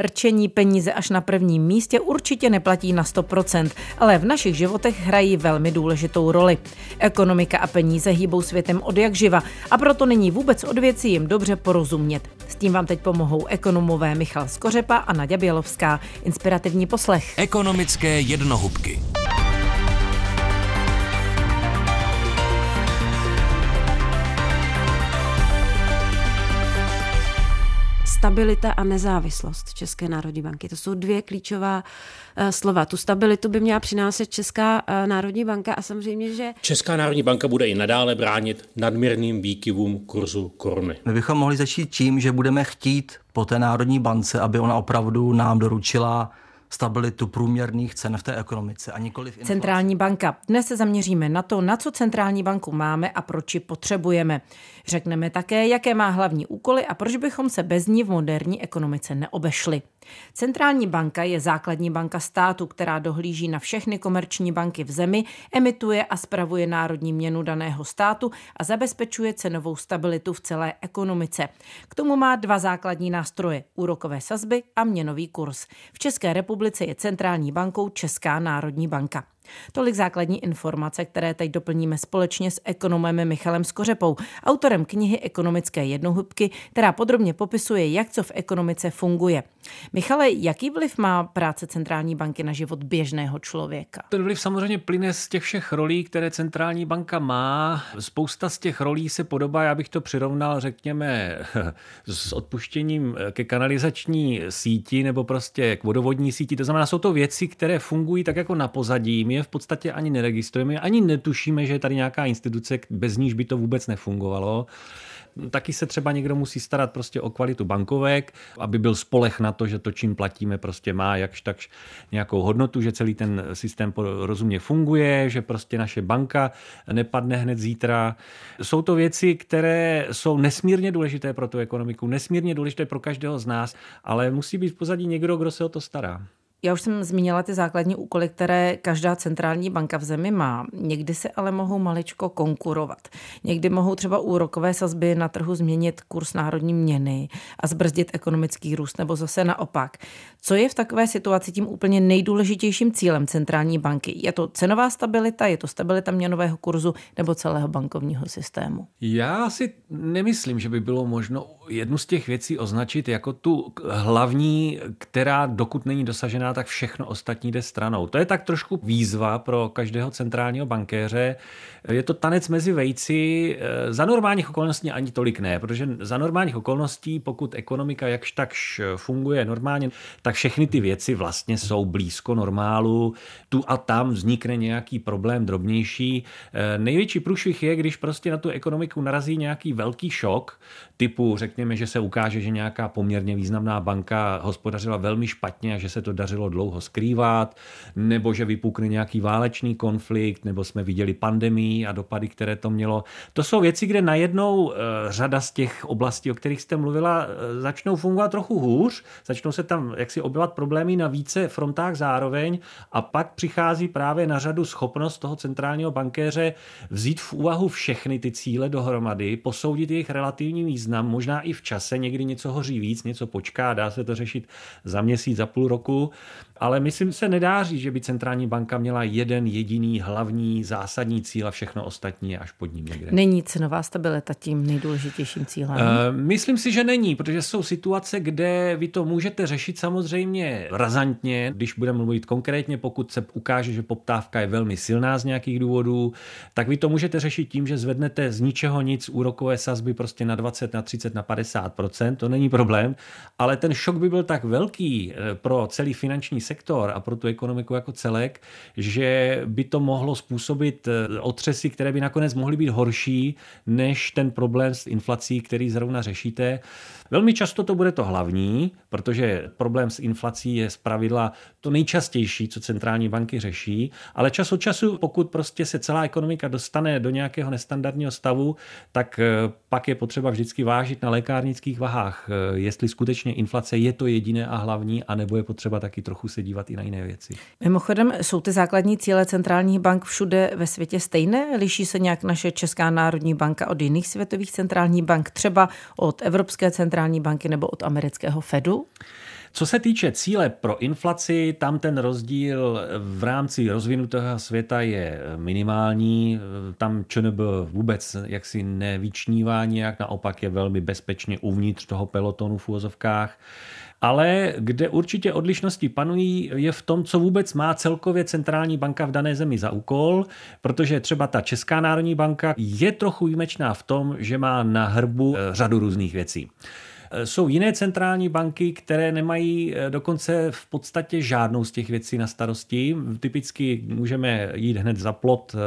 Rčení peníze až na prvním místě určitě neplatí na 100%, ale v našich životech hrají velmi důležitou roli. Ekonomika a peníze hýbou světem od jak živa a proto není vůbec od věcí jim dobře porozumět. S tím vám teď pomohou ekonomové Michal Skořepa a Nadia Bělovská. Inspirativní poslech. Ekonomické jednohubky. Stabilita a nezávislost České národní banky. To jsou dvě klíčová uh, slova. Tu stabilitu by měla přinášet Česká uh, národní banka a samozřejmě, že... Česká národní banka bude i nadále bránit nadměrným výkyvům kurzu koruny. My bychom mohli začít tím, že budeme chtít po té národní bance, aby ona opravdu nám doručila stabilitu průměrných cen v té ekonomice a nikoli v Centrální banka. Dnes se zaměříme na to, na co centrální banku máme a proč ji potřebujeme. Řekneme také, jaké má hlavní úkoly a proč bychom se bez ní v moderní ekonomice neobešli. Centrální banka je základní banka státu, která dohlíží na všechny komerční banky v zemi, emituje a spravuje národní měnu daného státu a zabezpečuje cenovou stabilitu v celé ekonomice. K tomu má dva základní nástroje, úrokové sazby a měnový kurz. V České republice je centrální bankou Česká národní banka. Tolik základní informace, které teď doplníme společně s ekonomem Michalem Skořepou, autorem knihy Ekonomické jednohubky, která podrobně popisuje, jak co v ekonomice funguje. Michale, jaký vliv má práce centrální banky na život běžného člověka? Ten vliv samozřejmě plyne z těch všech rolí, které centrální banka má. Spousta z těch rolí se podobá, já bych to přirovnal, řekněme, s odpuštěním ke kanalizační síti nebo prostě k vodovodní síti. To znamená, jsou to věci, které fungují tak jako na pozadí. My je v podstatě ani neregistrujeme, ani netušíme, že je tady nějaká instituce, bez níž by to vůbec nefungovalo. Taky se třeba někdo musí starat prostě o kvalitu bankovek, aby byl spolech na to, že to, čím platíme, prostě má jakž takž nějakou hodnotu, že celý ten systém rozumně funguje, že prostě naše banka nepadne hned zítra. Jsou to věci, které jsou nesmírně důležité pro tu ekonomiku, nesmírně důležité pro každého z nás, ale musí být v pozadí někdo, kdo se o to stará. Já už jsem zmínila ty základní úkoly, které každá centrální banka v zemi má. Někdy se ale mohou maličko konkurovat. Někdy mohou třeba úrokové sazby na trhu změnit kurz národní měny a zbrzdit ekonomický růst, nebo zase naopak. Co je v takové situaci tím úplně nejdůležitějším cílem centrální banky? Je to cenová stabilita, je to stabilita měnového kurzu nebo celého bankovního systému? Já si nemyslím, že by bylo možno jednu z těch věcí označit jako tu hlavní, která dokud není dosažena tak všechno ostatní jde stranou. To je tak trošku výzva pro každého centrálního bankéře. Je to tanec mezi vejci. Za normálních okolností ani tolik ne, protože za normálních okolností, pokud ekonomika jakž takž funguje normálně, tak všechny ty věci vlastně jsou blízko normálu. Tu a tam vznikne nějaký problém drobnější. Největší průšvih je, když prostě na tu ekonomiku narazí nějaký velký šok, typu řekněme, že se ukáže, že nějaká poměrně významná banka hospodařila velmi špatně a že se to dařilo dlouho skrývat, nebo že vypukne nějaký válečný konflikt, nebo jsme viděli pandemii a dopady, které to mělo. To jsou věci, kde najednou eh, řada z těch oblastí, o kterých jste mluvila, eh, začnou fungovat trochu hůř, začnou se tam jaksi objevovat problémy na více frontách zároveň a pak přichází právě na řadu schopnost toho centrálního bankéře vzít v úvahu všechny ty cíle dohromady, posoudit jejich relativní význam, možná v čase, někdy něco hoří víc, něco počká, dá se to řešit za měsíc, za půl roku ale myslím se nedá říct, že by centrální banka měla jeden jediný hlavní zásadní cíl a všechno ostatní je až pod ním někde. Není cenová stabilita tím nejdůležitějším cílem? Uh, myslím si, že není, protože jsou situace, kde vy to můžete řešit samozřejmě razantně, když budeme mluvit konkrétně, pokud se ukáže, že poptávka je velmi silná z nějakých důvodů, tak vy to můžete řešit tím, že zvednete z ničeho nic úrokové sazby prostě na 20, na 30, na 50 to není problém, ale ten šok by byl tak velký eh, pro celý finanční sektor a pro tu ekonomiku jako celek, že by to mohlo způsobit eh, otřesy, které by nakonec mohly být horší než ten problém s inflací, který zrovna řešíte. Velmi často to bude to hlavní, protože problém s inflací je zpravidla to nejčastější, co centrální banky řeší, ale čas od času, pokud prostě se celá ekonomika dostane do nějakého nestandardního stavu, tak eh, pak je potřeba vždycky vážit na lékárnických vahách, eh, jestli skutečně inflace je to jediné a hlavní, anebo je potřeba taky trochu se dívat i na jiné věci. Mimochodem, jsou ty základní cíle centrálních bank všude ve světě stejné? Liší se nějak naše Česká národní banka od jiných světových centrálních bank, třeba od Evropské centrální banky nebo od amerického Fedu? Co se týče cíle pro inflaci, tam ten rozdíl v rámci rozvinutého světa je minimální. Tam ČNB vůbec jaksi nevyčnívá nějak, naopak je velmi bezpečně uvnitř toho pelotonu v úvozovkách. Ale kde určitě odlišnosti panují, je v tom, co vůbec má celkově centrální banka v dané zemi za úkol, protože třeba ta Česká národní banka je trochu výjimečná v tom, že má na hrbu eh, řadu různých věcí. Eh, jsou jiné centrální banky, které nemají eh, dokonce v podstatě žádnou z těch věcí na starosti. Typicky můžeme jít hned za plot eh,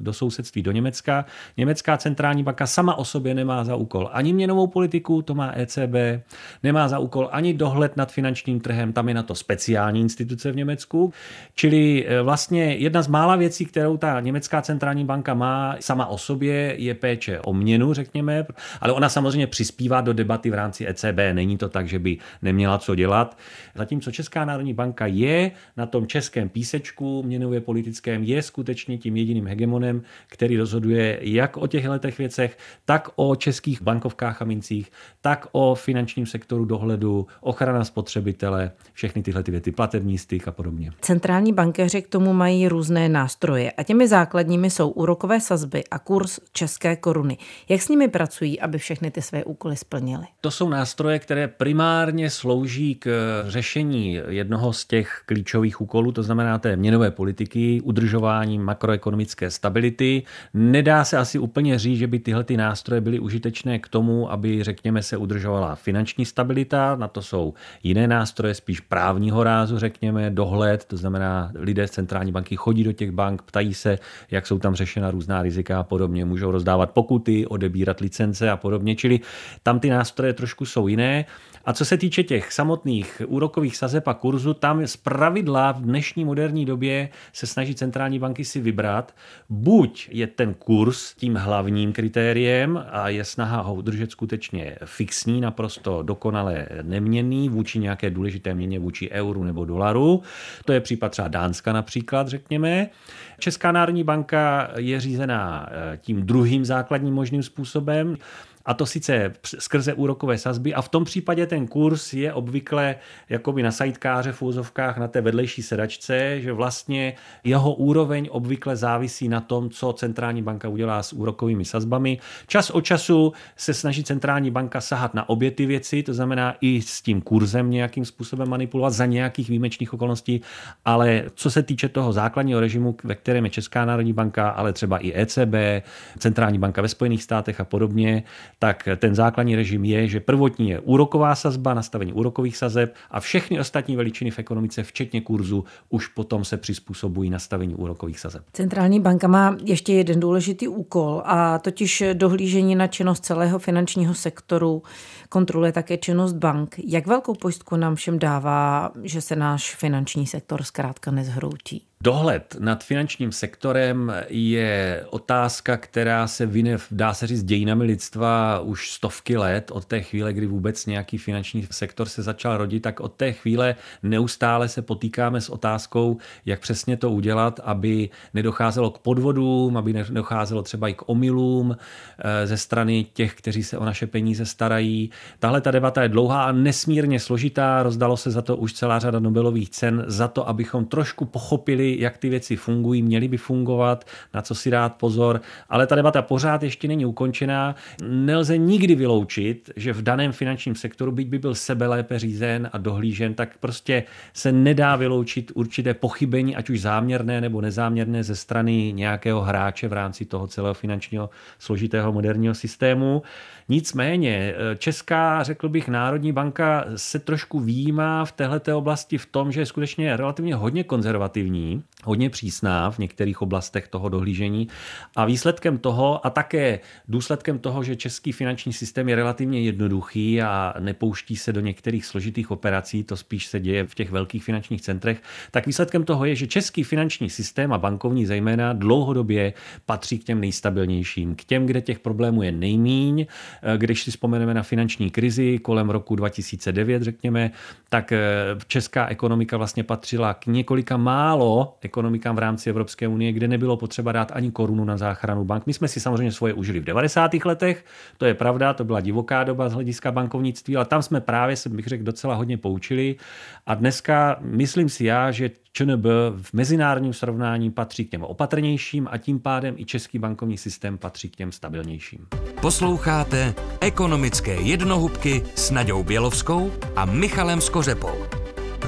do sousedství do Německa. Německá centrální banka sama o sobě nemá za úkol ani měnovou politiku, to má ECB, nemá za úkol ani dohled nad finančním trhem, tam je na to speciální instituce v Německu. Čili vlastně jedna z mála věcí, kterou ta německá centrální banka má sama o sobě, je péče o měnu, řekněme, ale ona samozřejmě přispívá do debaty v rámci ECB. Není to tak, že by neměla co dělat. Zatímco Česká národní banka je na tom českém písečku měnově politickém, je skutečně tím jediným hegemonem, který rozhoduje jak o těch letech věcech, tak o českých bankovkách a mincích, tak o finančním sektoru dohledu, ochrana spotřebitele, všechny tyhle ty věty, platební styk a podobně. Centrální bankéři k tomu mají různé nástroje a těmi základními jsou úrokové sazby a kurz české koruny. Jak s nimi pracují, aby všechny ty své úkoly splnili? To jsou nástroje, které primárně slouží k řešení jednoho z těch klíčových úkolů, to znamená té měnové politiky, udržování makroekonomické stability. Nedá se asi úplně říct, že by tyhle ty nástroje byly užitečné k tomu, aby, řekněme, se udržovala finanční stabilita. Na to jsou jiné nástroje, spíš právního rázu, řekněme, dohled, to znamená, lidé z centrální banky chodí do těch bank, ptají se, jak jsou tam řešena různá rizika a podobně, můžou rozdávat pokuty, odebírat licence a podobně. Čili tam ty nástroje trošku jsou jiné. A co se týče těch samotných úrokových sazeb a kurzu, tam z pravidla v dnešní moderní době se snaží centrální banky si vybrat. Buď je ten kurz tím hlavním kritériem a je snaha ho udržet skutečně fixní, naprosto dokonale neměný vůči nějaké důležité měně, vůči euru nebo dolaru. To je případ třeba Dánska například, řekněme. Česká národní banka je řízená eh, tím druhým základním možným způsobem a to sice skrze úrokové sazby a v tom případě ten kurz je obvykle jakoby na sajtkáře v úzovkách na té vedlejší sedačce, že vlastně jeho úroveň obvykle závisí na tom, co centrální banka udělá s úrokovými sazbami. Čas od času se snaží centrální banka sahat na obě ty věci, to znamená i s tím kurzem nějakým způsobem manipulovat za nějakých výjimečných okolností, ale co se týče toho základního režimu, ve kterém je Česká národní banka, ale třeba i ECB, centrální banka ve Spojených státech a podobně, tak ten základní režim je, že prvotní je úroková sazba, nastavení úrokových sazeb a všechny ostatní veličiny v ekonomice, včetně kurzu, už potom se přizpůsobují nastavení úrokových sazeb. Centrální banka má ještě jeden důležitý úkol a totiž dohlížení na činnost celého finančního sektoru, kontroluje také činnost bank. Jak velkou pojistku nám všem dává, že se náš finanční sektor zkrátka nezhroutí? Dohled nad finančním sektorem je otázka, která se vyne, dá se říct, dějinami lidstva už stovky let. Od té chvíle, kdy vůbec nějaký finanční sektor se začal rodit, tak od té chvíle neustále se potýkáme s otázkou, jak přesně to udělat, aby nedocházelo k podvodům, aby nedocházelo třeba i k omylům eh, ze strany těch, kteří se o naše peníze starají. Tahle ta debata je dlouhá a nesmírně složitá. Rozdalo se za to už celá řada Nobelových cen, za to, abychom trošku pochopili, jak ty věci fungují, měly by fungovat, na co si dát pozor, ale ta debata pořád ještě není ukončená. Nelze nikdy vyloučit, že v daném finančním sektoru, byť by byl sebe lépe řízen a dohlížen, tak prostě se nedá vyloučit určité pochybení, ať už záměrné nebo nezáměrné ze strany nějakého hráče v rámci toho celého finančního složitého moderního systému. Nicméně Česká, řekl bych, Národní banka se trošku výjímá v této oblasti v tom, že je skutečně relativně hodně konzervativní, hodně přísná v některých oblastech toho dohlížení. A výsledkem toho a také důsledkem toho, že český finanční systém je relativně jednoduchý a nepouští se do některých složitých operací, to spíš se děje v těch velkých finančních centrech, tak výsledkem toho je, že český finanční systém a bankovní zejména dlouhodobě patří k těm nejstabilnějším, k těm, kde těch problémů je nejmíň, Eh, když si vzpomeneme na finanční krizi kolem roku 2009, řekněme, tak eh, česká ekonomika vlastně patřila k několika málo ekonomikám v rámci Evropské unie, kde nebylo potřeba dát ani korunu na záchranu bank. My jsme si samozřejmě svoje užili v 90. letech, to je pravda, to byla divoká doba z hlediska bankovnictví, ale tam jsme právě, bych řekl, docela hodně poučili. A dneska myslím si já, že ČNB v mezinárodním srovnání patří k těm opatrnějším a tím pádem i český bankovní systém patří k těm stabilnějším. Posloucháte Ekonomické jednohubky s Naďou Bělovskou a Michalem Skořepou.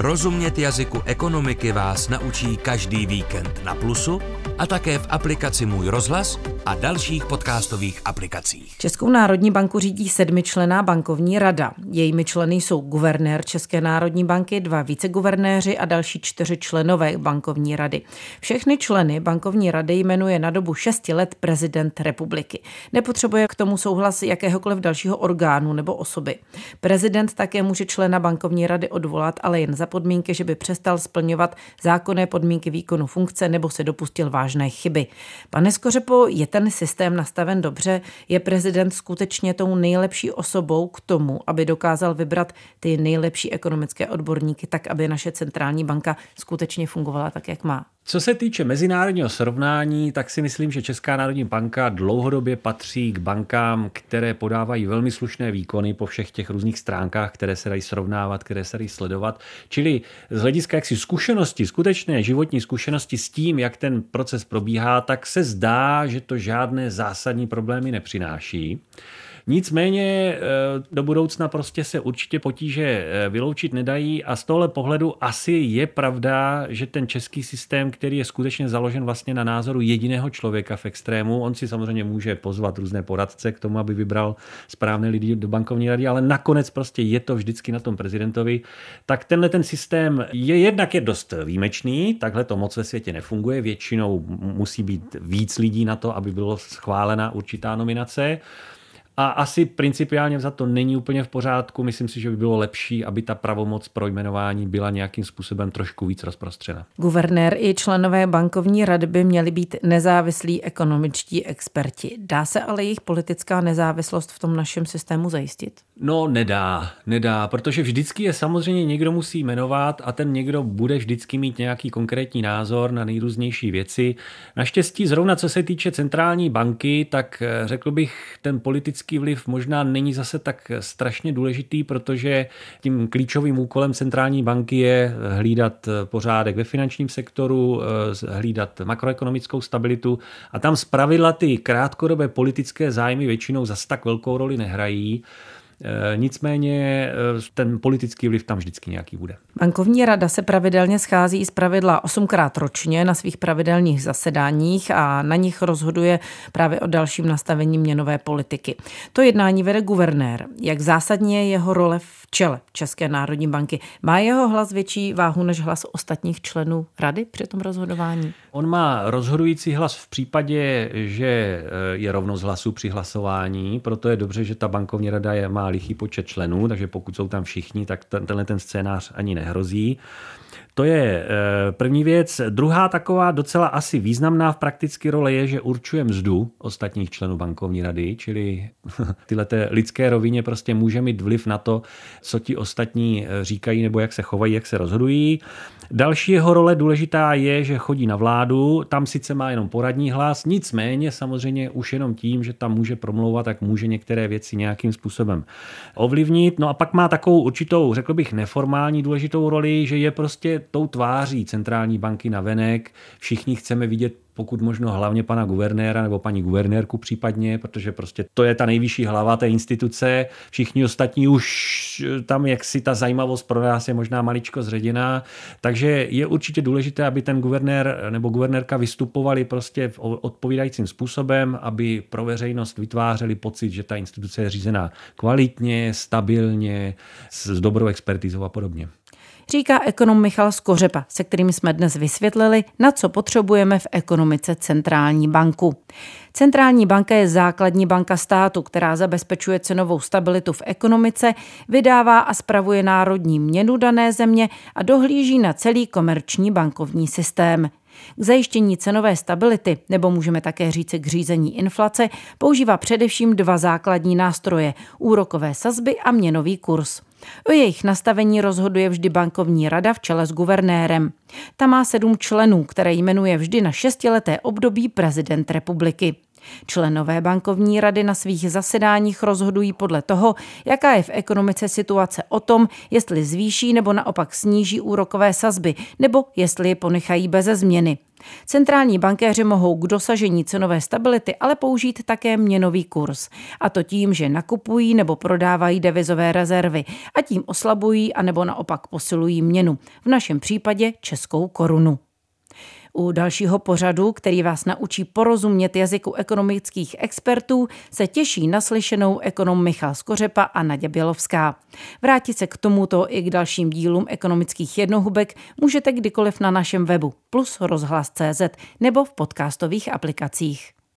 Rozumět jazyku ekonomiky vás naučí každý víkend na Plusu a také v aplikaci Můj rozhlas a dalších podcastových aplikacích. Českou národní banku řídí sedmičlená bankovní rada. Jejími členy jsou guvernér České národní banky, dva viceguvernéři a další čtyři členové bankovní rady. Všechny členy bankovní rady jmenuje na dobu šesti let prezident republiky. Nepotřebuje k tomu souhlas jakéhokoliv dalšího orgánu nebo osoby. Prezident také může člena bankovní rady odvolat, ale jen za podmínky, že by přestal splňovat zákonné podmínky výkonu funkce nebo se dopustil vážné chyby. Pane Skořepo, je ten systém nastaven dobře? Je prezident skutečně tou nejlepší osobou k tomu, aby dokázal vybrat ty nejlepší ekonomické odborníky, tak aby naše centrální banka skutečně fungovala tak, jak má? Co se týče mezinárodního srovnání, tak si myslím, že Česká národní banka dlouhodobě patří k bankám, které podávají velmi slušné výkony po všech těch různých stránkách, které se dají srovnávat, které se dají sledovat. Čili z hlediska jaksi zkušenosti, skutečné životní zkušenosti s tím, jak ten proces probíhá, tak se zdá, že to žádné zásadní problémy nepřináší. Nicméně eh, do budoucna prostě se určitě potíže eh, vyloučit nedají a z tohle pohledu asi je pravda, že ten český systém, který je skutečně založen vlastně na názoru jediného člověka v extrému, on si samozřejmě může pozvat různé poradce k tomu, aby vybral správné lidi do bankovní rady, ale nakonec prostě je to vždycky na tom prezidentovi, tak tenhle ten systém je jednak je dost výjimečný, takhle to moc ve světě nefunguje, většinou musí být víc lidí na to, aby bylo schválena určitá nominace. A asi principiálně za to není úplně v pořádku. Myslím si, že by bylo lepší, aby ta pravomoc pro jmenování byla nějakým způsobem trošku víc rozprostřena. Guvernér i členové bankovní rady by měli být nezávislí ekonomičtí experti. Dá se ale jejich politická nezávislost v tom našem systému zajistit? No, nedá, nedá, protože vždycky je samozřejmě někdo musí jmenovat a ten někdo bude vždycky mít nějaký konkrétní názor na nejrůznější věci. Naštěstí zrovna co se týče centrální banky, tak eh, řekl bych, ten politický vliv možná není zase tak strašně důležitý, protože tím klíčovým úkolem centrální banky je hlídat pořádek ve finančním sektoru, eh, hlídat makroekonomickou stabilitu a tam zpravidla ty krátkodobé politické zájmy většinou zase tak velkou roli nehrají. Eh, nicméně eh, ten politický vliv tam vždycky nějaký bude. Bankovní rada se pravidelně schází z pravidla osmkrát ročně na svých pravidelných zasedáních a na nich rozhoduje právě o dalším nastavení měnové politiky. To jednání vede guvernér. Jak zásadně je jeho role v čele České národní banky? Má jeho hlas větší váhu než hlas ostatních členů rady při tom rozhodování? On má rozhodující hlas v případě, že eh, je rovnost hlasů při hlasování, proto je dobře, že ta bankovní rada je, má lichý počet členů, takže pokud jsou tam všichni, tak tenhle ten scénář ani nehrozí. To je eh, první věc. Druhá taková docela asi významná v praktické role je, že určuje mzdu ostatních členů bankovní rady, čili tyhle lidské rovině prostě může mít vliv na to, co ti ostatní eh, říkají nebo jak se chovají, jak se rozhodují. Další jeho role důležitá je, že chodí na vládu, tam sice má jenom poradní hlas, nicméně samozřejmě už jenom tím, že tam může promlouvat, tak může některé věci nějakým způsobem ovlivnit. No a pak má takovou určitou, řekl bych, neformální důležitou roli, že je prostě tou tváří centrální banky na venek. Všichni chceme vidět pokud možno hlavně pana guvernéra nebo paní guvernérku případně, protože prostě to je ta nejvyšší hlava té instituce. Všichni ostatní už tam jaksi ta zajímavost pro nás je možná maličko zředěná, takže je určitě důležité, aby ten guvernér nebo guvernérka vystupovali prostě odpovídajícím způsobem, aby pro veřejnost vytvářeli pocit, že ta instituce je řízená kvalitně, stabilně, s dobrou expertizou a podobně říká ekonom Michal Skořepa, se kterým jsme dnes vysvětlili, na co potřebujeme v ekonomice centrální banku. Centrální banka je základní banka státu, která zabezpečuje cenovou stabilitu v ekonomice, vydává a spravuje národní měnu dané země a dohlíží na celý komerční bankovní systém. K zajištění cenové stability, nebo můžeme také říci k řízení inflace, používá především dva základní nástroje – úrokové sazby a měnový kurz. O jejich nastavení rozhoduje vždy bankovní rada v čele s guvernérem. Ta má sedm členů, které jmenuje vždy na šestileté období prezident republiky. Členové bankovní rady na svých zasedáních rozhodují podle toho, jaká je v ekonomice situace o tom, jestli zvýší nebo naopak sníží úrokové sazby, nebo jestli je ponechají beze změny. Centrální bankéři mohou k dosažení cenové stability ale použít také měnový kurz. A to tím, že nakupují nebo prodávají devizové rezervy a tím oslabují a nebo naopak posilují měnu. V našem případě českou korunu. U dalšího pořadu, který vás naučí porozumět jazyku ekonomických expertů, se těší naslyšenou ekonom Michal Skořepa a Nadě Bělovská. Vrátit se k tomuto i k dalším dílům ekonomických jednohubek můžete kdykoliv na našem webu plus rozhlas.cz nebo v podcastových aplikacích.